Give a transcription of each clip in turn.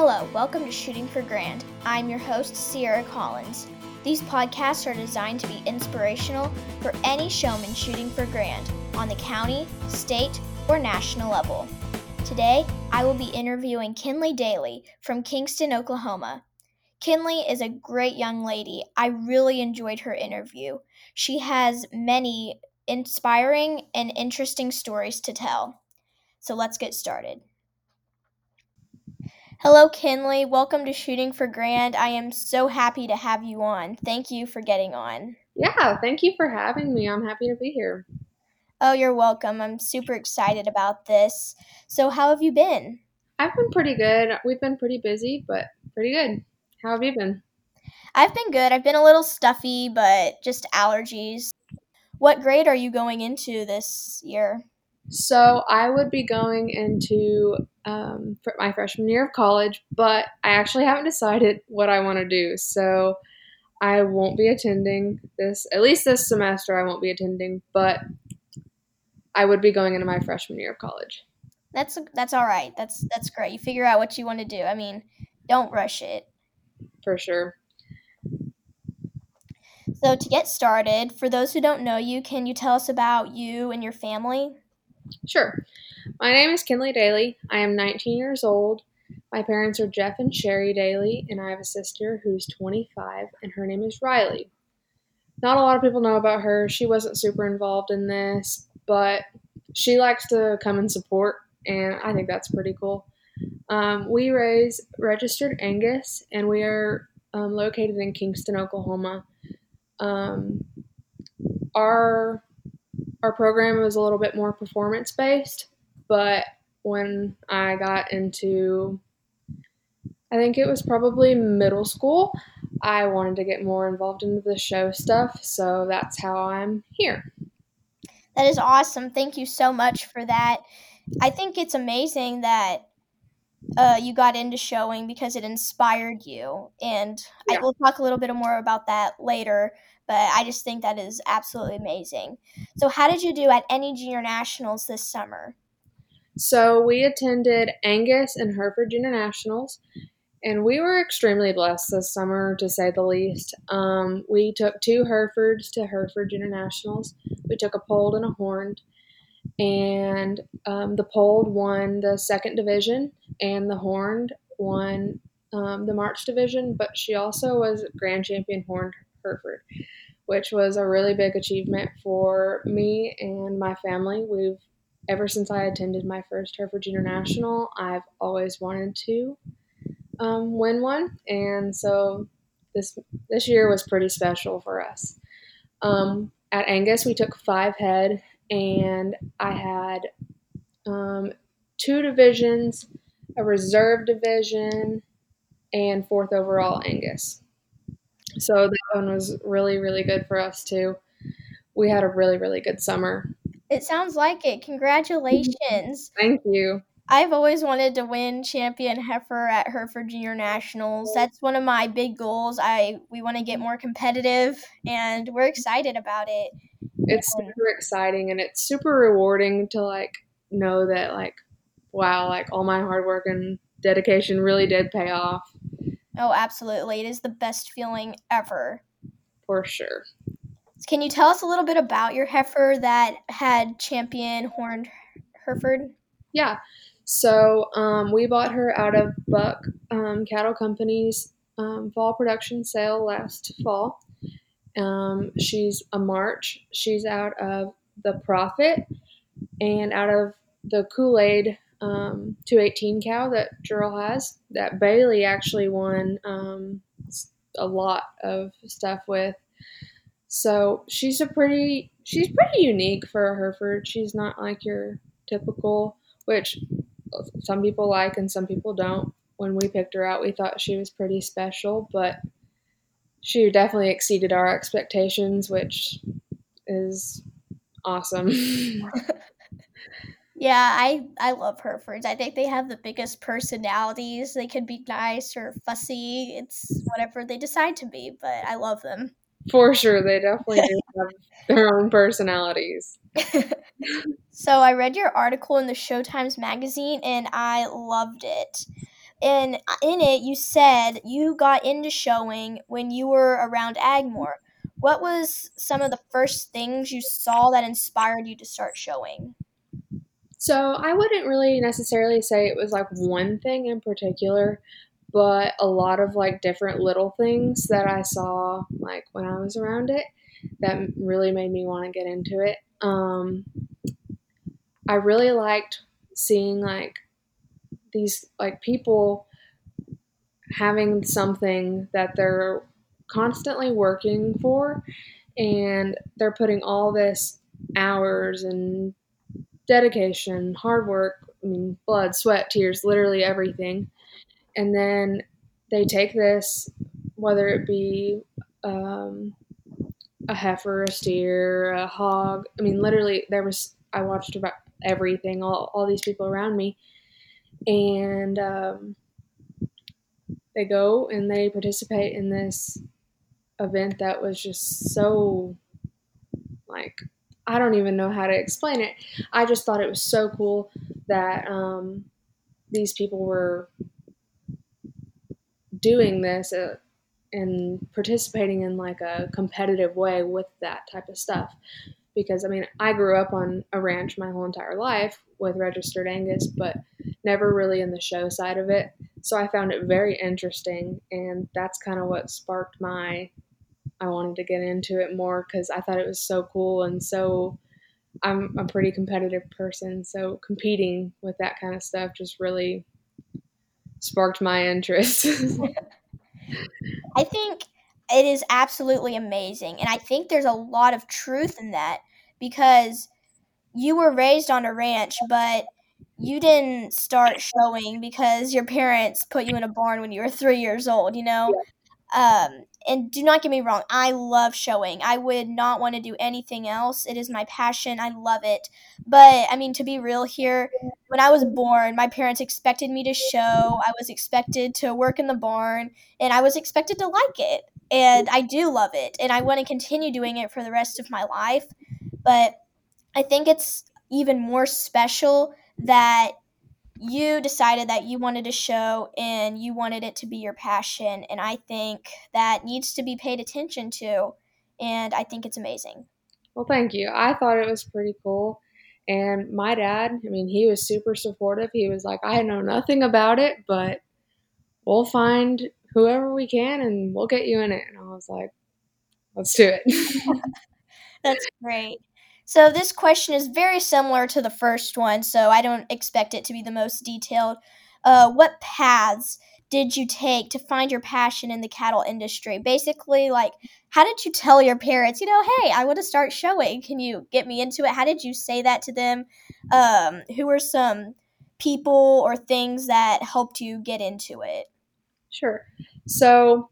Hello, welcome to Shooting for Grand. I'm your host, Sierra Collins. These podcasts are designed to be inspirational for any showman shooting for grand on the county, state, or national level. Today, I will be interviewing Kinley Daly from Kingston, Oklahoma. Kinley is a great young lady. I really enjoyed her interview. She has many inspiring and interesting stories to tell. So let's get started. Hello, Kinley. Welcome to Shooting for Grand. I am so happy to have you on. Thank you for getting on. Yeah, thank you for having me. I'm happy to be here. Oh, you're welcome. I'm super excited about this. So, how have you been? I've been pretty good. We've been pretty busy, but pretty good. How have you been? I've been good. I've been a little stuffy, but just allergies. What grade are you going into this year? So I would be going into um, my freshman year of college, but I actually haven't decided what I want to do. So I won't be attending this, at least this semester, I won't be attending, but I would be going into my freshman year of college. That's that's all right. That's that's great. You figure out what you want to do. I mean, don't rush it. For sure. So to get started, for those who don't know you, can you tell us about you and your family? Sure. My name is Kinley Daly. I am 19 years old. My parents are Jeff and Sherry Daly, and I have a sister who's 25, and her name is Riley. Not a lot of people know about her. She wasn't super involved in this, but she likes to come and support, and I think that's pretty cool. Um, we raise registered Angus, and we are um, located in Kingston, Oklahoma. Um, our our program was a little bit more performance based, but when I got into, I think it was probably middle school, I wanted to get more involved into the show stuff, so that's how I'm here. That is awesome. Thank you so much for that. I think it's amazing that uh, you got into showing because it inspired you, and yeah. I will talk a little bit more about that later but I just think that is absolutely amazing. So, how did you do at any junior nationals this summer? So, we attended Angus and Hereford Junior Nationals, and we were extremely blessed this summer, to say the least. Um, we took two Herefords to Hereford Junior Nationals. We took a polled and a horned, and um, the polled won the second division, and the horned won um, the March division, but she also was grand champion horned Hereford which was a really big achievement for me and my family. We've ever since I attended my first Hereford Junior National, I've always wanted to um, win one, and so this this year was pretty special for us. Um, at Angus, we took five head, and I had um, two divisions, a reserve division, and fourth overall Angus. So that one was really, really good for us too. We had a really, really good summer. It sounds like it. Congratulations. Thank you. I've always wanted to win champion heifer at Hereford Junior Nationals. That's one of my big goals. I we want to get more competitive and we're excited about it. It's and, super exciting and it's super rewarding to like know that like wow, like all my hard work and dedication really did pay off. Oh, absolutely. It is the best feeling ever. For sure. Can you tell us a little bit about your heifer that had champion horned Hereford? Yeah. So um, we bought her out of Buck um, Cattle Company's um, fall production sale last fall. Um, she's a March. She's out of the Profit and out of the Kool Aid um, 218 cow that Gerald has that Bailey actually won um, a lot of stuff with. So she's a pretty she's pretty unique for a Hereford. She's not like your typical, which some people like and some people don't. When we picked her out, we thought she was pretty special, but she definitely exceeded our expectations, which is awesome. Yeah, I I love Herefords. I think they have the biggest personalities. They can be nice or fussy. It's whatever they decide to be, but I love them. For sure, they definitely do have their own personalities. so I read your article in the Showtimes magazine and I loved it. and uh, in it you said you got into showing when you were around Agmore. What was some of the first things you saw that inspired you to start showing? So I wouldn't really necessarily say it was like one thing in particular, but a lot of like different little things that I saw like when I was around it that really made me want to get into it. Um, I really liked seeing like these like people having something that they're constantly working for and they're putting all this hours and dedication, hard work, I mean blood, sweat, tears, literally everything. And then they take this whether it be um, a heifer, a steer, a hog. I mean, literally, there was I watched about everything, all all these people around me, and um, they go and they participate in this event that was just so like I don't even know how to explain it. I just thought it was so cool that um, these people were doing this uh, and participating in like a competitive way with that type of stuff. Because I mean, I grew up on a ranch my whole entire life with registered Angus, but never really in the show side of it. So I found it very interesting, and that's kind of what sparked my. I wanted to get into it more because I thought it was so cool and so. I'm a pretty competitive person, so competing with that kind of stuff just really sparked my interest. I think it is absolutely amazing. And I think there's a lot of truth in that because you were raised on a ranch, but you didn't start showing because your parents put you in a barn when you were three years old, you know? Um, and do not get me wrong, I love showing. I would not want to do anything else. It is my passion. I love it. But I mean, to be real here, when I was born, my parents expected me to show. I was expected to work in the barn, and I was expected to like it. And I do love it, and I want to continue doing it for the rest of my life. But I think it's even more special that you decided that you wanted to show and you wanted it to be your passion. And I think that needs to be paid attention to. And I think it's amazing. Well, thank you. I thought it was pretty cool. And my dad, I mean, he was super supportive. He was like, I know nothing about it, but we'll find whoever we can and we'll get you in it. And I was like, let's do it. That's great. So this question is very similar to the first one, so I don't expect it to be the most detailed. Uh, what paths did you take to find your passion in the cattle industry? Basically, like, how did you tell your parents, you know, hey, I want to start showing. Can you get me into it? How did you say that to them? Um, who were some people or things that helped you get into it? Sure. So,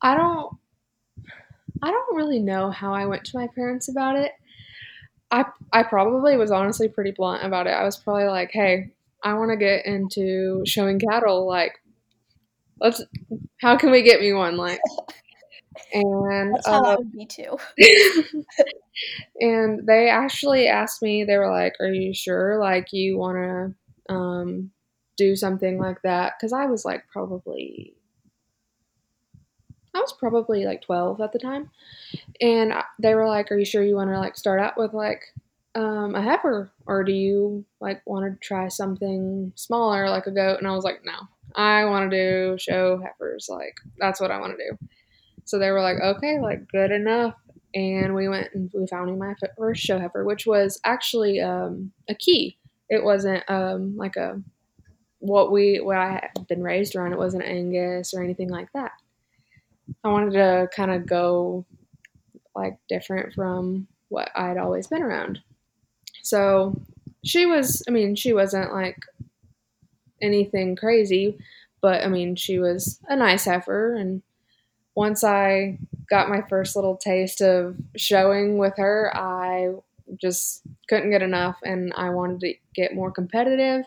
I don't I don't really know how I went to my parents about it. I I probably was honestly pretty blunt about it. I was probably like, "Hey, I want to get into showing cattle. Like, let's. How can we get me one? Like." And That's how uh, would be too. and they actually asked me. They were like, "Are you sure? Like, you want to um, do something like that?" Because I was like probably I was probably like 12 at the time. And they were like, Are you sure you want to like start out with like um, a heifer? Or do you like want to try something smaller like a goat? And I was like, No, I want to do show heifers. Like, that's what I want to do. So they were like, Okay, like good enough. And we went and we found my first show heifer, which was actually um, a key. It wasn't um, like a what we what I had been raised around. It wasn't Angus or anything like that. I wanted to kind of go like different from what I'd always been around. So she was, I mean, she wasn't like anything crazy, but I mean, she was a nice heifer. And once I got my first little taste of showing with her, I just couldn't get enough and I wanted to get more competitive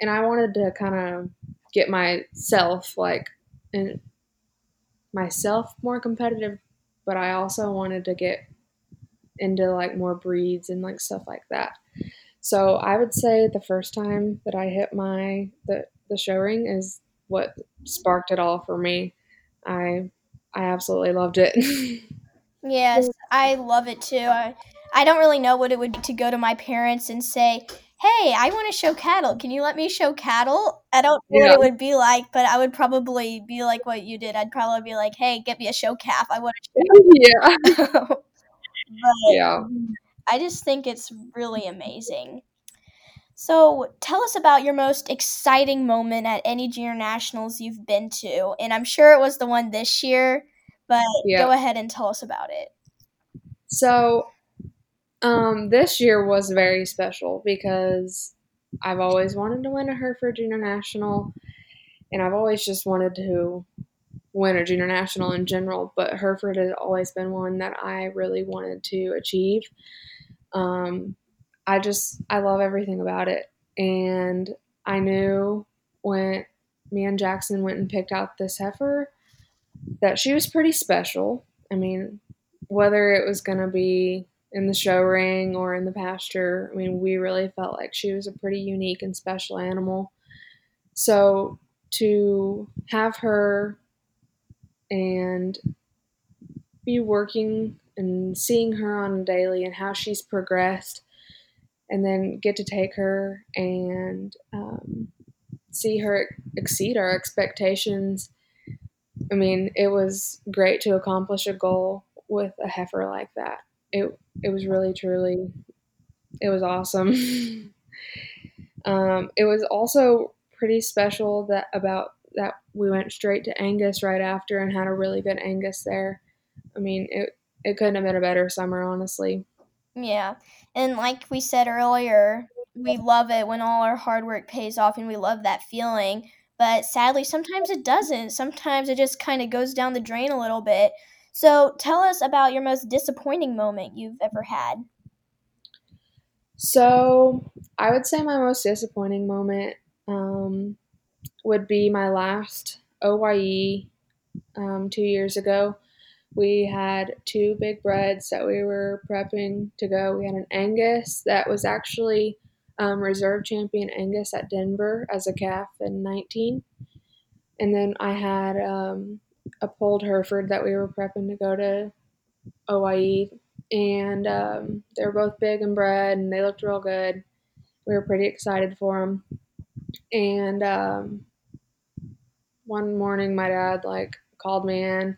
and I wanted to kind of get myself like in, myself more competitive, but I also wanted to get into like more breeds and like stuff like that. So I would say the first time that I hit my the the show ring is what sparked it all for me. I I absolutely loved it. yes, I love it too. I I don't really know what it would be to go to my parents and say, "Hey, I want to show cattle. Can you let me show cattle?" I don't know yeah. what it would be like, but I would probably be like what you did. I'd probably be like, "Hey, get me a show calf. I want to." yeah. but yeah. I just think it's really amazing. So, tell us about your most exciting moment at any junior nationals you've been to. And I'm sure it was the one this year, but go ahead and tell us about it. So, um, this year was very special because I've always wanted to win a Hereford Junior National, and I've always just wanted to win a junior national in general, but Hereford has always been one that I really wanted to achieve. Um, I just I love everything about it. And I knew when me and Jackson went and picked out this heifer that she was pretty special. I mean, whether it was going to be in the show ring or in the pasture, I mean, we really felt like she was a pretty unique and special animal. So to have her and be working and seeing her on a daily and how she's progressed and then get to take her and um, see her exceed our expectations. I mean, it was great to accomplish a goal with a heifer like that. It it was really truly it was awesome. um, it was also pretty special that about that we went straight to Angus right after and had a really good Angus there. I mean, it it couldn't have been a better summer, honestly. Yeah. And like we said earlier, we love it when all our hard work pays off and we love that feeling. But sadly, sometimes it doesn't. Sometimes it just kind of goes down the drain a little bit. So tell us about your most disappointing moment you've ever had. So I would say my most disappointing moment um, would be my last OYE um, two years ago we had two big breds that we were prepping to go. We had an Angus that was actually um, reserve champion Angus at Denver as a calf in 19. And then I had um, polled Hereford that we were prepping to go to OYE. And um, they were both big and bred and they looked real good. We were pretty excited for them. And um, one morning, my dad like called me in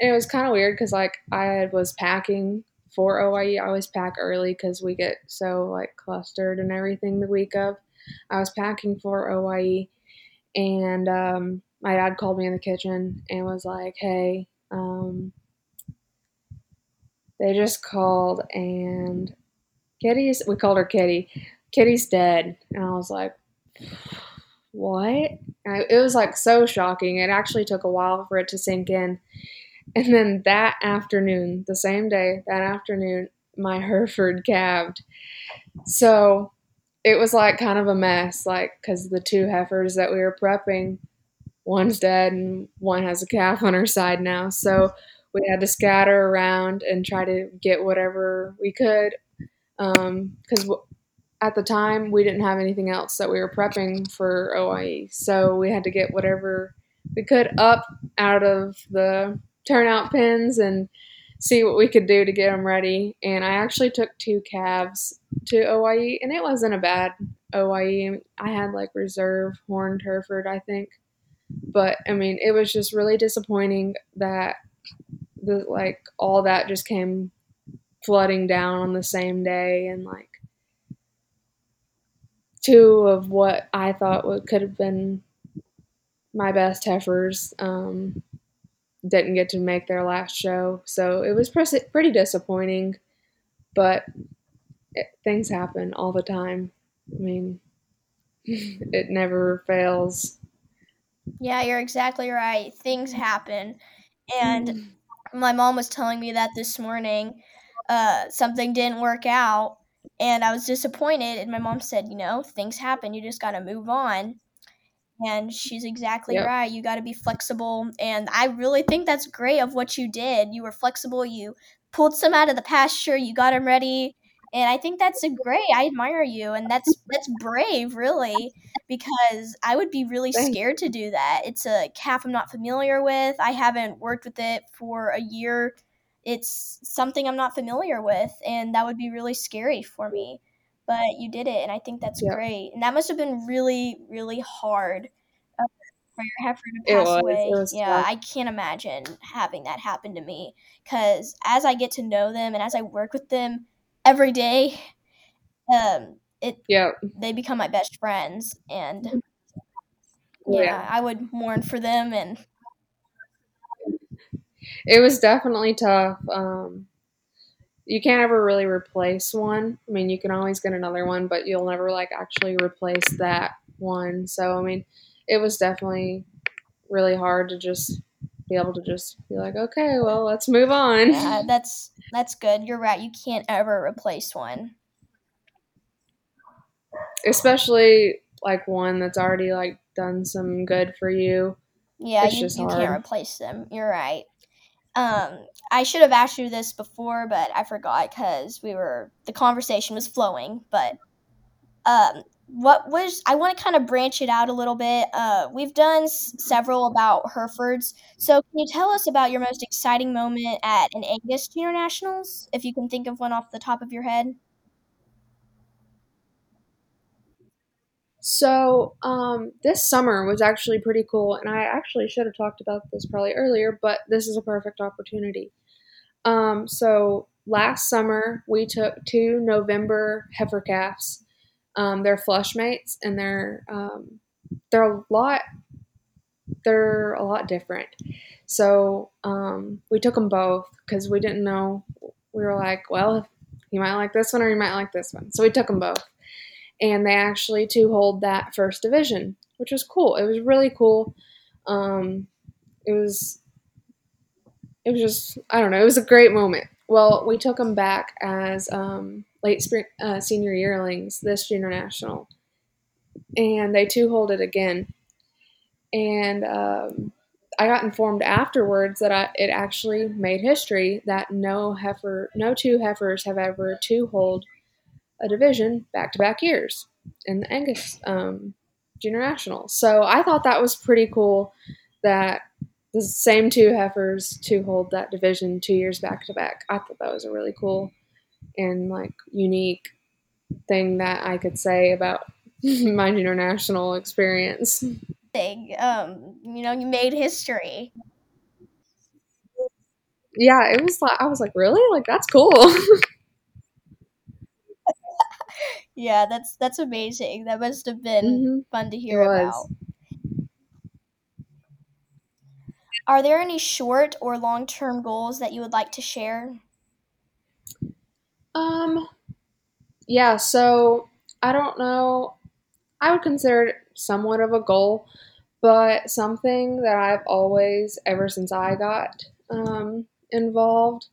and it was kind of weird because like I was packing for OYE. I always pack early because we get so like clustered and everything the week of. I was packing for OYE, and um, my dad called me in the kitchen and was like, "Hey, um, they just called and Kitty's. We called her Kitty. Kitty's dead." And I was like, "What?" I, it was like so shocking. It actually took a while for it to sink in and then that afternoon, the same day, that afternoon, my Hereford calved. So it was like kind of a mess, like, because the two heifers that we were prepping, one's dead and one has a calf on her side now. So we had to scatter around and try to get whatever we could. Because um, at the time, we didn't have anything else that we were prepping for OYE. So we had to get whatever we could up out of the turnout pins and see what we could do to get them ready. And I actually took two calves to OYE, and it wasn't a bad OYE. I had like reserve horned Hereford, I think. But I mean, it was just really disappointing that the like all that just came flooding down on the same day, and like two of what I thought would could have been my best heifers um, didn't get to make their last show. So it was pretty disappointing, but it, things happen all the time. I mean, it never fails. Yeah, you're exactly right. Things happen. And my mom was telling me that this morning uh, something didn't work out and I was disappointed. And my mom said, you know, things happen. You just got to move on. And she's exactly yep. right. You got to be flexible. And I really think that's great of what you did. You were flexible. You pulled some out of the pasture. You got them ready. And I think that's a great. I admire you, and that's that's brave, really, because I would be really scared to do that. It's a calf I'm not familiar with. I haven't worked with it for a year. It's something I'm not familiar with, and that would be really scary for me. But you did it, and I think that's Yeah. great. And that must have been really, really hard uh, for your heifer to pass was. Away. Yeah, tough. I can't imagine having that happen to me because as I get to know them and as I work with them every day, um, it Yep. they become my best friends, and Oh, yeah, yeah. I would mourn for them. And It was definitely tough. Um, you can't ever really replace one. I mean, you can always get another one, but you'll never like actually replace that one. So, I mean, it was definitely really hard to just be able to just be like, okay, well, let's move on. yeah, that's that's good. You're right. You can't ever replace one. Especially like one that's already like done some good for you. Yeah, It's you, you can't replace them. You're right. Um, I should have asked you this before, but I forgot because we were the conversation was flowing. But um, what was I want to kind of branch it out a little bit. Uh, we've done s- several about Herefords, so can you tell us about your most exciting moment at an Angus Junior Nationals, if you can think of one off the top of your head? So, um, this summer was actually pretty cool, and I actually should have talked about this probably earlier, but this is a perfect opportunity. Um, so last summer we took two November heifer calves. Um, they're flush mates, and they're um, they're a lot they're a lot different. So um, we took them both because we didn't know. We were like, well, you might like this one or you might like this one. So we took them both, and they actually two hold that first division, which was cool. It was really cool. Um, it was it was just I don't know. It was a great moment. Well, we took them back as um, late spring uh, senior yearlings this junior national, and they two hold it again. And um, I got informed afterwards that I, it actually made history that no heifer, no two heifers have ever two hold a division back to back years in the Angus um, Junior National. So I thought that was pretty cool that the same two heifers to hold that division two years back to back. I thought that was a really cool and like unique thing that I could say about my international experience. Thing, um, you know, you made history. Yeah, it was like I was like, really? Like that's cool. Yeah, that's that's amazing. That must have been Mhm. fun to hear about. Are there any short or long term goals that you would like to share? Um, yeah, so I don't know. I would consider it somewhat of a goal, but something that I've always, ever since I got um, involved,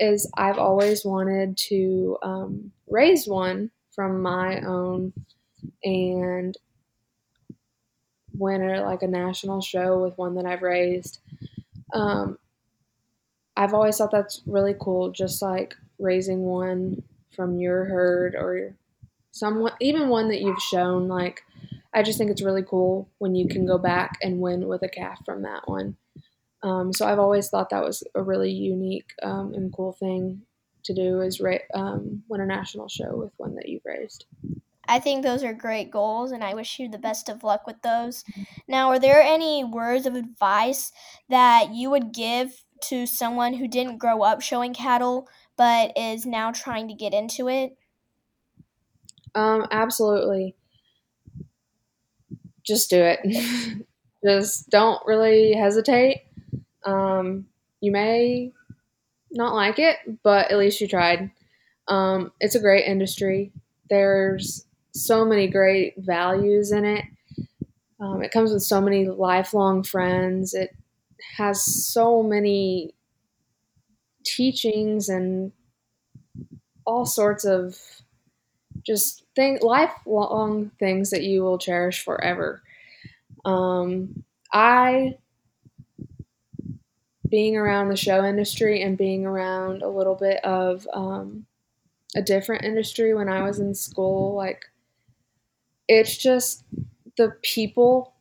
is I've always wanted to um, raise one from my own and win like a national show with one that I've raised. Um, I've always thought that's really cool, just like raising one from your herd or someone, even one that you've shown. Like, I just think it's really cool when you can go back and win with a calf from that one. Um, so I've always thought that was a really unique um, and cool thing to do is ra- um, win a national show with one that you've raised. I think those are great goals, and I wish you the best of luck with those. Now, are there any words of advice that you would give to someone who didn't grow up showing cattle but is now trying to get into it? Um, absolutely. Just do it. Just don't really hesitate. Um, you may not like it, but at least you tried. Um, it's a great industry. There's so many great values in it. Um, it comes with so many lifelong friends. It has so many teachings and all sorts of just thing lifelong things that you will cherish forever. Um, I being around the show industry and being around a little bit of um, a different industry when I was in school. Like, it's just the people,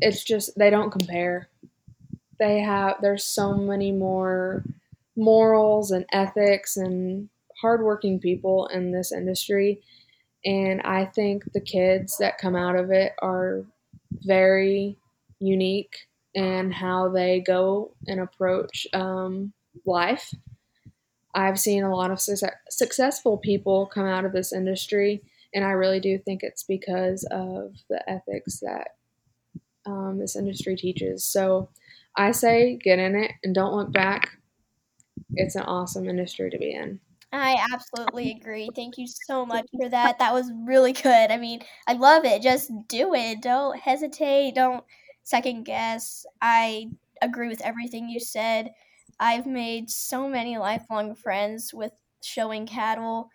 it's just, they don't compare. They have, there's so many more morals and ethics and hardworking people in this industry. And I think the kids that come out of it are very unique in how they go and approach um, life. I've seen a lot of success- successful people come out of this industry, and I really do think it's because of the ethics that um, this industry teaches. So I say get in it and don't look back. It's an awesome industry to be in. I absolutely agree. Thank you so much for that. That was really good. I mean, I love it. Just do it. Don't hesitate. Don't second guess. I agree with everything you said. I've made so many lifelong friends with showing cattle,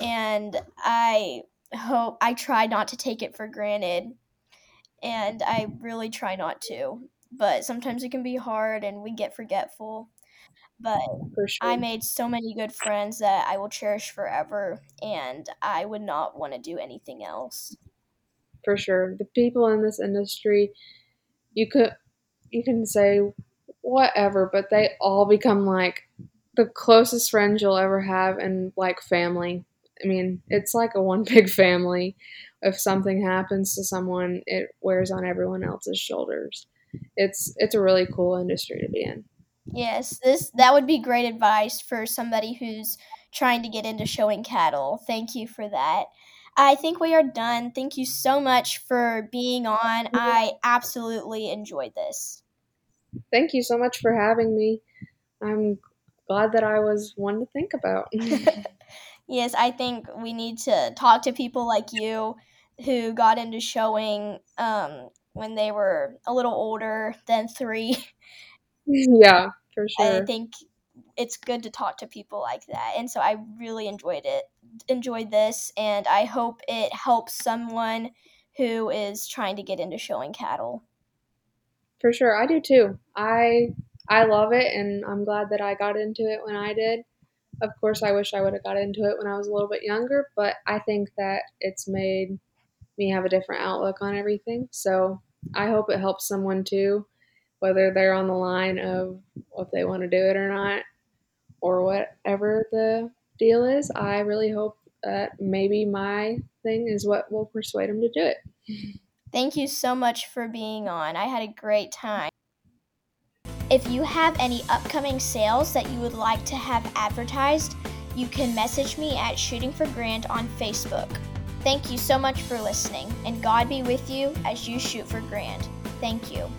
and I hope I try not to take it for granted. And I really try not to. But sometimes it can be hard and we get forgetful but sure. I made so many good friends that I will cherish forever, and I would not want to do anything else. For sure. The people in this industry, you could you can say whatever, but they all become like the closest friends you'll ever have and like family. I mean, it's like a one big family. If something happens to someone, it wears on everyone else's shoulders. It's it's a really cool industry to be in. Yes, this that would be great advice for somebody who's trying to get into showing cattle. Thank you for that. I think we are done. Thank you so much for being on. I absolutely enjoyed this. Thank you so much for having me. I'm glad that I was one to think about. yes, I think we need to talk to people like you who got into showing um, when they were a little older than three. yeah, for sure. I think it's good to talk to people like that. And so I really enjoyed it, enjoyed this, and I hope it helps someone who is trying to get into showing cattle. For sure, I do too. I I love it, and I'm glad that I got into it when I did. Of course, I wish I would have got into it when I was a little bit younger, but I think that it's made me have a different outlook on everything. So I hope it helps someone too whether they're on the line of if they want to do it or not, or whatever the deal is. I really hope that maybe my thing is what will persuade them to do it. Thank you so much for being on. I had a great time. If you have any upcoming sales that you would like to have advertised, you can message me at Shooting for Grand on Facebook. Thank you so much for listening, and God be with you as you shoot for Grand. Thank you.